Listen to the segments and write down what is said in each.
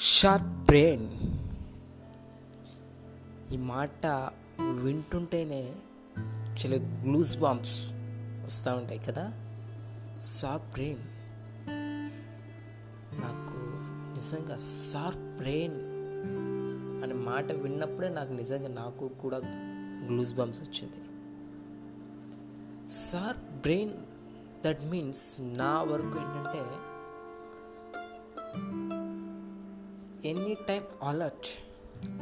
Sharp brain. ఈ మాట వింటుంటేనే చాలా గ్లూస్ బాంబ్స్ వస్తూ ఉంటాయి కదా? Sharp brain. నాకు నిజంగా షార్ప్ బ్రెయిన్ అనే మాట విన్నప్పుడే నాకు నిజంగా నాకు కూడా గ్లూస్ బాంబ్స్ వచ్చింది. షార్ప్ బ్రెయిన్ దట్ మీన్స్ నా వరకు ఏంటంటే any time alert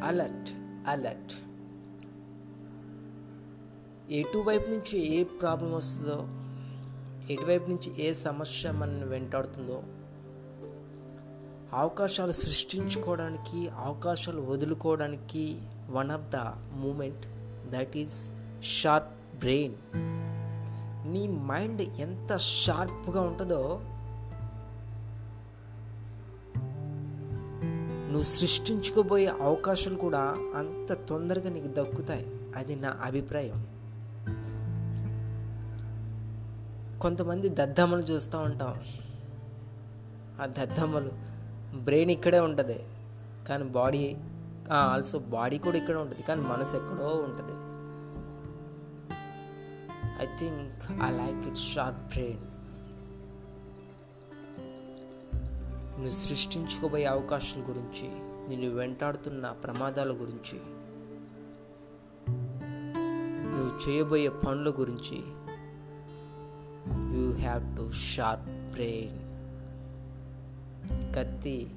alert alert. ఎటువైపు నుంచి ఏ ప్రాబ్లం వస్తుందో ఎటువైపు నుంచి ఏ సమస్య మనల్ని వెంటాడుతుందో అవకాశాలు సృష్టించుకోవడానికి అవకాశాలు వదులుకోవడానికి one of the moment that is sharp brain నీ మైండ్ ఎంత షార్ప్గా ఉంటుందో నువ్వు సృష్టించుకోబోయే అవకాశాలు కూడా అంత తొందరగా నీకు దక్కుతాయి. అది నా అభిప్రాయం. కొంతమంది దద్దమ్మలు చూస్తూ ఉంటాం. ఆ దద్దమ్మలు బ్రెయిన్ ఇక్కడే ఉంటుంది. కానీ బాడీ ఆల్సో బాడీ కూడా ఇక్కడే ఉంటుంది. కానీ మనసు ఎక్కడో ఉంటుంది. I think I like it short brain నువ్వు సృష్టించుకోబోయే అవకాశాల గురించి నిన్ను వెంటాడుతున్న ప్రమాదాల గురించి నువ్వు చేయబోయే పనుల గురించి you have to sharp brain కత్తి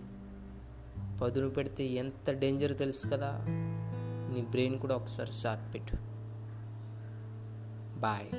పదును పెడితే ఎంత డేంజర్ తెలుసు కదా? నీ బ్రెయిన్ కూడా ఒకసారి షార్ప్ పెట్టు. బాయ్